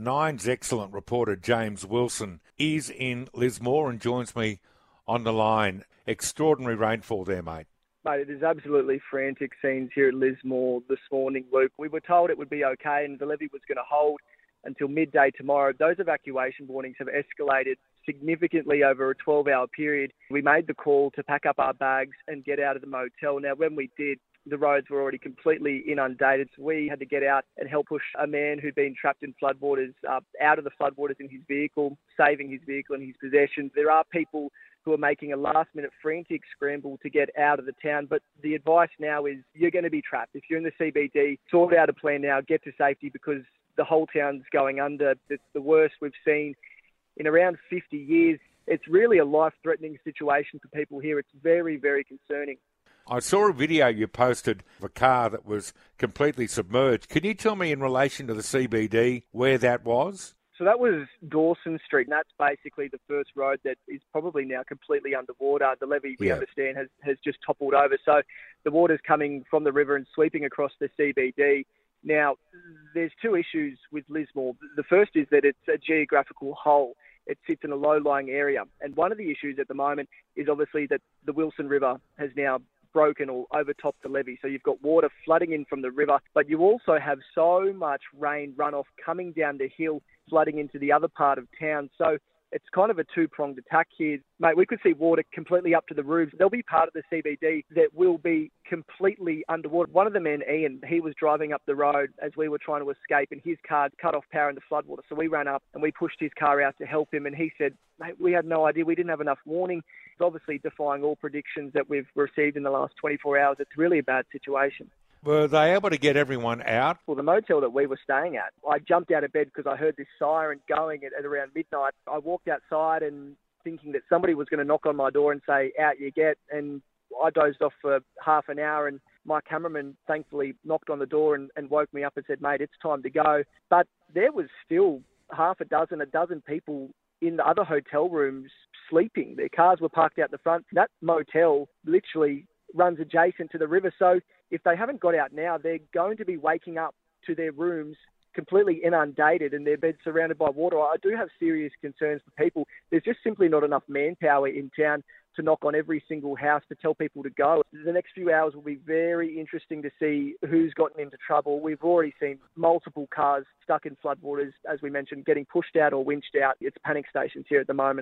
Nine's excellent reporter James Wilson is in Lismore and joins me on the line. Extraordinary rainfall there, mate. Mate, it is absolutely frantic scenes here at Lismore this morning, Luke. We were told it would be okay and the levee was going to hold until midday tomorrow. Those evacuation warnings have escalated significantly over a 12 hour period. We made the call to pack up our bags and get out of the motel. Now, when we did, the roads were already completely inundated, so we had to get out and help push a man who'd been trapped in floodwaters uh, out of the floodwaters in his vehicle, saving his vehicle and his possessions. There are people who are making a last minute frantic scramble to get out of the town. But the advice now is you're going to be trapped. If you're in the CBD, sort out a plan now, get to safety because the whole town's going under. It's the worst we've seen in around 50 years. It's really a life threatening situation for people here. It's very, very concerning. I saw a video you posted of a car that was completely submerged. Can you tell me in relation to the CBD where that was? So that was Dawson Street, and that's basically the first road that is probably now completely underwater. The levee, we yeah. understand, has, has just toppled over. So the water's coming from the river and sweeping across the CBD. Now, there's two issues with Lismore. The first is that it's a geographical hole. It sits in a low-lying area. And one of the issues at the moment is obviously that the Wilson River has now broken or overtopped the levee. So you've got water flooding in from the river, but you also have so much rain runoff coming down the hill flooding into the other part of town. So it's kind of a two pronged attack here. Mate, we could see water completely up to the roofs. There'll be part of the CBD that will be completely underwater. One of the men, Ian, he was driving up the road as we were trying to escape, and his car cut off power into floodwater. So we ran up and we pushed his car out to help him, and he said, Mate, we had no idea. We didn't have enough warning. It's obviously defying all predictions that we've received in the last 24 hours. It's really a bad situation. Were they able to get everyone out? Well, the motel that we were staying at, I jumped out of bed because I heard this siren going at, at around midnight. I walked outside and thinking that somebody was going to knock on my door and say, out you get. And I dozed off for half an hour and my cameraman thankfully knocked on the door and, and woke me up and said, mate, it's time to go. But there was still half a dozen, a dozen people in the other hotel rooms sleeping. Their cars were parked out the front. That motel literally runs adjacent to the river. So if they haven't got out now, they're going to be waking up to their rooms completely inundated and their beds surrounded by water. I do have serious concerns for people. There's just simply not enough manpower in town to knock on every single house to tell people to go. The next few hours will be very interesting to see who's gotten into trouble. We've already seen multiple cars stuck in floodwaters, as we mentioned, getting pushed out or winched out. It's panic stations here at the moment.